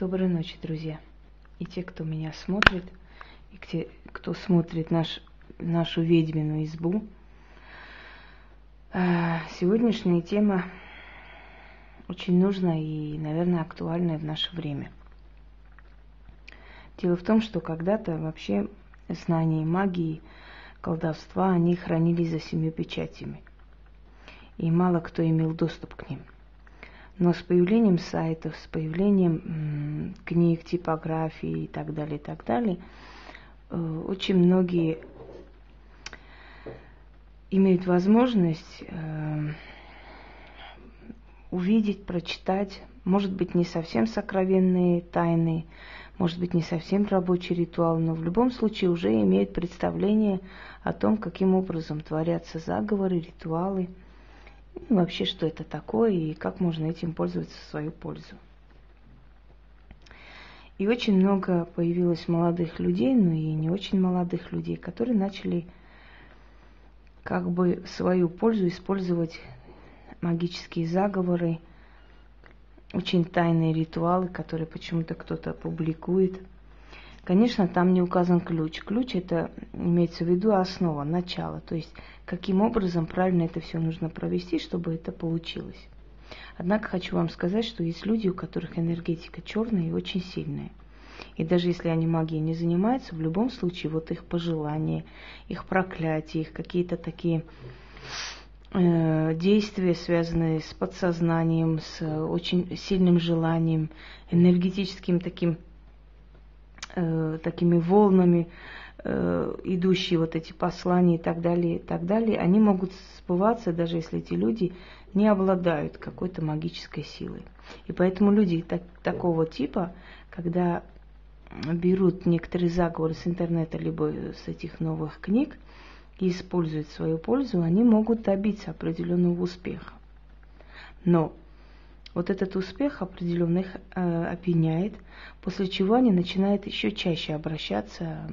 Доброй ночи, друзья. И те, кто меня смотрит, и те, кто смотрит наш, нашу ведьмину избу. А, сегодняшняя тема очень нужная и, наверное, актуальная в наше время. Дело в том, что когда-то вообще знания магии, колдовства, они хранились за семью печатями. И мало кто имел доступ к ним – но с появлением сайтов, с появлением книг, типографии и так далее, и так далее, э, очень многие имеют возможность э, увидеть, прочитать, может быть, не совсем сокровенные тайны, может быть, не совсем рабочий ритуал, но в любом случае уже имеют представление о том, каким образом творятся заговоры, ритуалы – ну, вообще, что это такое и как можно этим пользоваться в свою пользу. И очень много появилось молодых людей, ну и не очень молодых людей, которые начали как бы свою пользу использовать магические заговоры, очень тайные ритуалы, которые почему-то кто-то публикует – Конечно, там не указан ключ. Ключ это имеется в виду основа, начало. То есть, каким образом правильно это все нужно провести, чтобы это получилось. Однако хочу вам сказать, что есть люди, у которых энергетика черная и очень сильная. И даже если они магией не занимаются, в любом случае вот их пожелания, их проклятия, их какие-то такие э, действия, связанные с подсознанием, с очень сильным желанием, энергетическим таким э, такими волнами, э, идущие вот эти послания и так далее, и так далее, они могут сбываться, даже если эти люди не обладают какой-то магической силой. И поэтому люди так, такого типа, когда берут некоторые заговоры с интернета, либо с этих новых книг, и используют свою пользу, они могут добиться определенного успеха. Но вот этот успех определенных э, опьяняет, после чего они начинают еще чаще обращаться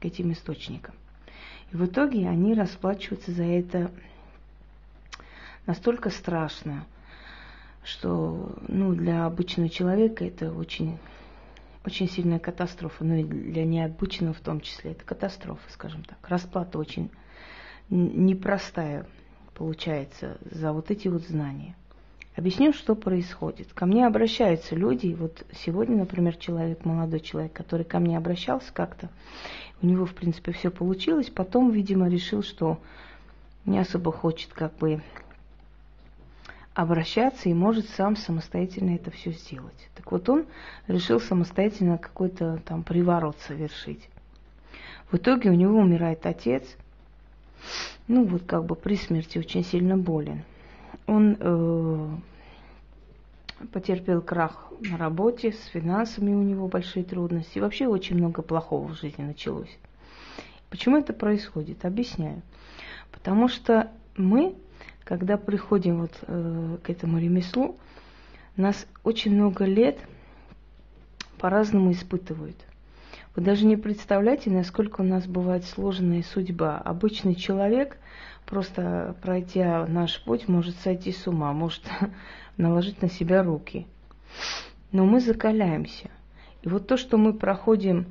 к этим источникам. И в итоге они расплачиваются за это настолько страшно, что ну, для обычного человека это очень, очень сильная катастрофа, ну и для необычного в том числе это катастрофа, скажем так. Расплата очень непростая получается за вот эти вот знания. Объясню, что происходит. Ко мне обращаются люди, вот сегодня, например, человек, молодой человек, который ко мне обращался как-то, у него, в принципе, все получилось, потом, видимо, решил, что не особо хочет как бы обращаться и может сам самостоятельно это все сделать. Так вот он решил самостоятельно какой-то там приворот совершить. В итоге у него умирает отец, ну вот как бы при смерти очень сильно болен – он э, потерпел крах на работе, с финансами у него большие трудности. Вообще очень много плохого в жизни началось. Почему это происходит? Объясняю. Потому что мы, когда приходим вот э, к этому ремеслу, нас очень много лет по-разному испытывают. Вы даже не представляете, насколько у нас бывает сложная судьба. Обычный человек – просто пройдя наш путь, может сойти с ума, может наложить на себя руки. Но мы закаляемся. И вот то, что мы проходим,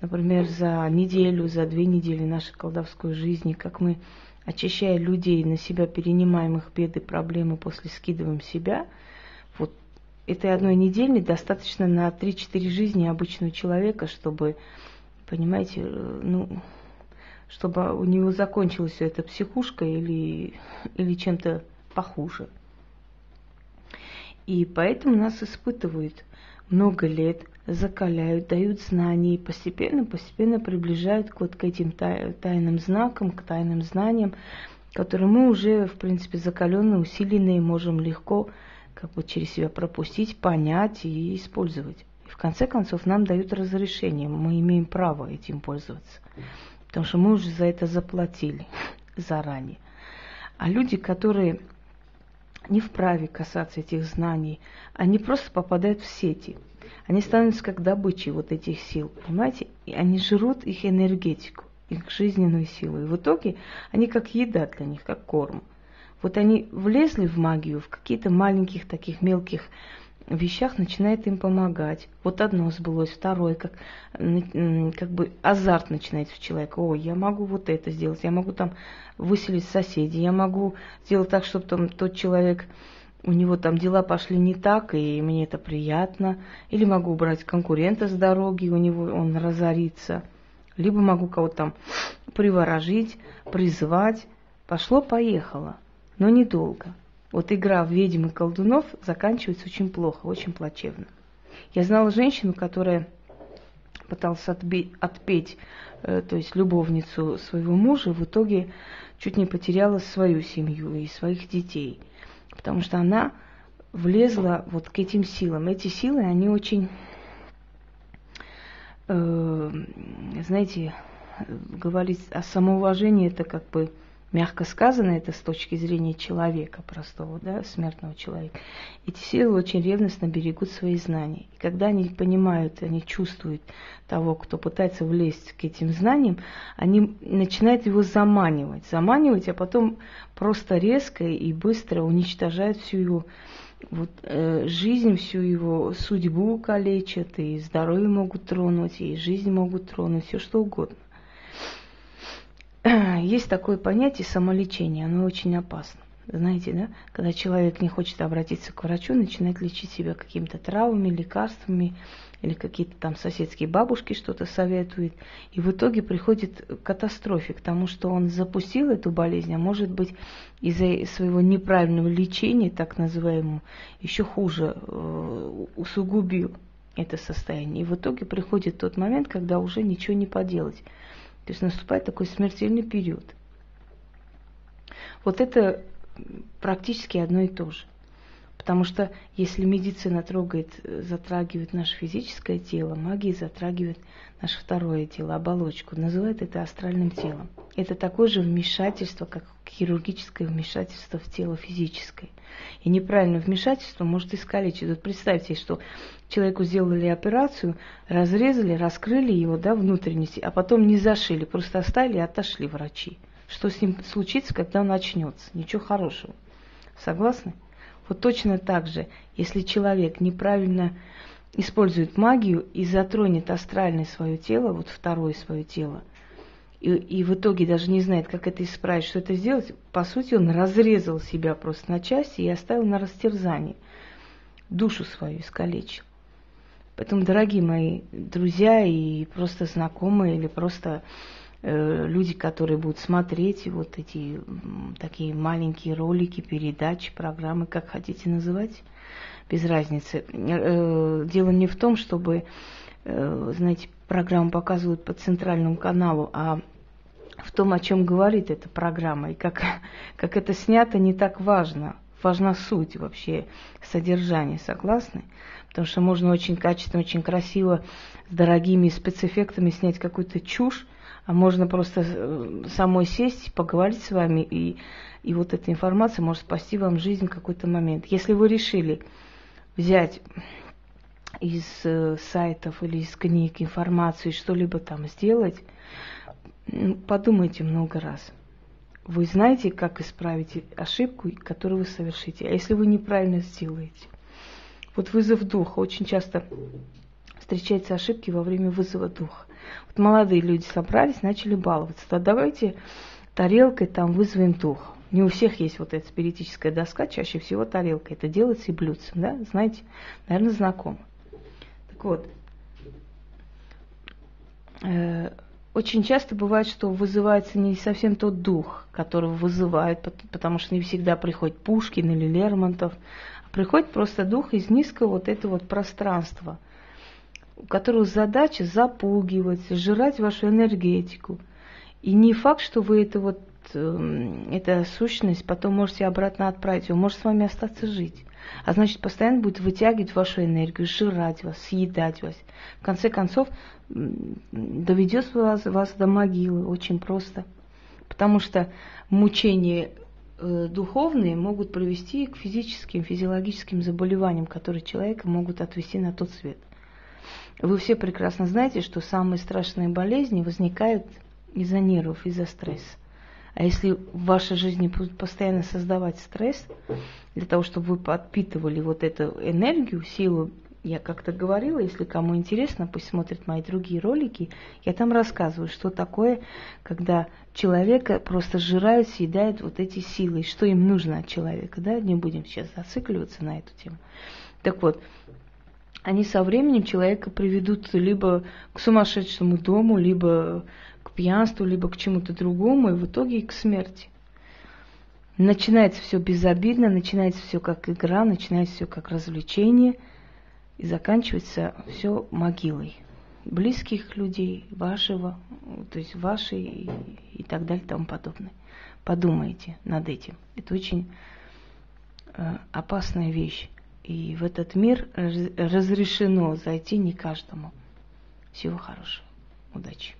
например, за неделю, за две недели нашей колдовской жизни, как мы, очищая людей, на себя перенимаем их беды, проблемы, после скидываем себя, вот этой одной недели достаточно на 3-4 жизни обычного человека, чтобы, понимаете, ну, чтобы у него закончилась это психушка или, или чем-то похуже. И поэтому нас испытывают много лет, закаляют, дают знания и постепенно, постепенно приближают вот к этим тайным знакам, к тайным знаниям, которые мы уже, в принципе, закаленные, усиленные, можем легко как бы через себя пропустить, понять и использовать. И в конце концов нам дают разрешение, мы имеем право этим пользоваться потому что мы уже за это заплатили заранее. А люди, которые не вправе касаться этих знаний, они просто попадают в сети. Они становятся как добычей вот этих сил, понимаете? И они жрут их энергетику, их жизненную силу. И в итоге они как еда для них, как корм. Вот они влезли в магию, в какие-то маленьких таких мелких вещах начинает им помогать. Вот одно сбылось, второе, как, как бы азарт начинается у человека. О, я могу вот это сделать, я могу там выселить соседей, я могу сделать так, чтобы там тот человек, у него там дела пошли не так, и мне это приятно. Или могу убрать конкурента с дороги, у него он разорится. Либо могу кого-то там приворожить, призвать. Пошло-поехало, но недолго. Вот игра в ведьм и колдунов заканчивается очень плохо, очень плачевно. Я знала женщину, которая пыталась отбить, отпеть, э, то есть любовницу своего мужа, в итоге чуть не потеряла свою семью и своих детей, потому что она влезла вот к этим силам. Эти силы, они очень, э, знаете, говорить о самоуважении, это как бы мягко сказано, это с точки зрения человека простого, да, смертного человека, эти силы очень ревностно берегут свои знания. И когда они понимают, они чувствуют того, кто пытается влезть к этим знаниям, они начинают его заманивать, заманивать, а потом просто резко и быстро уничтожают всю его вот, э, жизнь, всю его судьбу калечат, и здоровье могут тронуть, и жизнь могут тронуть, все что угодно. есть такое понятие самолечения, оно очень опасно. Знаете, да, когда человек не хочет обратиться к врачу, начинает лечить себя какими-то травмами, лекарствами, или какие-то там соседские бабушки что-то советуют, и в итоге приходит к катастрофе, к тому, что он запустил эту болезнь, а может быть из-за своего неправильного лечения, так называемого, еще хуже э, усугубил это состояние. И в итоге приходит тот момент, когда уже ничего не поделать. То есть наступает такой смертельный период. Вот это практически одно и то же. Потому что если медицина трогает, затрагивает наше физическое тело, магия затрагивает наше второе тело, оболочку, называют это астральным телом. Это такое же вмешательство, как хирургическое вмешательство в тело физическое. И неправильное вмешательство может искалечить. Вот представьте, что человеку сделали операцию, разрезали, раскрыли его да, внутренности, а потом не зашили, просто оставили и отошли врачи. Что с ним случится, когда он очнется? Ничего хорошего. Согласны? Вот точно так же, если человек неправильно использует магию и затронет астральное свое тело, вот второе свое тело, и, и в итоге даже не знает, как это исправить, что это сделать, по сути, он разрезал себя просто на части и оставил на растерзание. Душу свою искалечил. Поэтому, дорогие мои друзья и просто знакомые, или просто люди, которые будут смотреть вот эти такие маленькие ролики, передачи, программы, как хотите называть, без разницы. Э, дело не в том, чтобы, э, знаете, программу показывают по центральному каналу, а в том, о чем говорит эта программа. И как, как это снято, не так важно. Важна суть вообще, содержание, согласны? Потому что можно очень качественно, очень красиво, с дорогими спецэффектами снять какую-то чушь, а можно просто э, самой сесть, поговорить с вами, и, и вот эта информация может спасти вам жизнь в какой-то момент. Если вы решили взять из э, сайтов или из книг информацию, что-либо там сделать, подумайте много раз. Вы знаете, как исправить ошибку, которую вы совершите. А если вы неправильно сделаете? Вот вызов духа. Очень часто встречаются ошибки во время вызова духа. Вот молодые люди собрались, начали баловаться. То давайте тарелкой там вызовем дух. Не у всех есть вот эта спиритическая доска, чаще всего тарелка. Это делается и блюдцем, да? Знаете, наверное, знакомо. Так вот, э, очень часто бывает, что вызывается не совсем тот дух, которого вызывают, потому что не всегда приходит Пушкин или Лермонтов, а приходит просто дух из низкого вот этого вот пространства – у которого задача запугивать, сжирать вашу энергетику. И не факт, что вы это вот, э, эта сущность потом можете обратно отправить, он может с вами остаться жить. А значит, постоянно будет вытягивать вашу энергию, сжирать вас, съедать вас. В конце концов, доведет вас, вас до могилы очень просто. Потому что мучения э, духовные могут привести к физическим, физиологическим заболеваниям, которые человека могут отвести на тот свет. Вы все прекрасно знаете, что самые страшные болезни возникают из-за нервов, из-за стресса. А если в вашей жизни постоянно создавать стресс, для того, чтобы вы подпитывали вот эту энергию, силу, я как-то говорила, если кому интересно, пусть смотрит мои другие ролики, я там рассказываю, что такое, когда человека просто сжирают, съедают вот эти силы, что им нужно от человека, да, не будем сейчас зацикливаться на эту тему. Так вот, они со временем человека приведут либо к сумасшедшему дому, либо к пьянству, либо к чему-то другому, и в итоге к смерти. Начинается все безобидно, начинается все как игра, начинается все как развлечение – и заканчивается все могилой близких людей, вашего, то есть вашей и, и так далее и тому подобное. Подумайте над этим. Это очень э, опасная вещь. И в этот мир разрешено зайти не каждому. Всего хорошего. Удачи.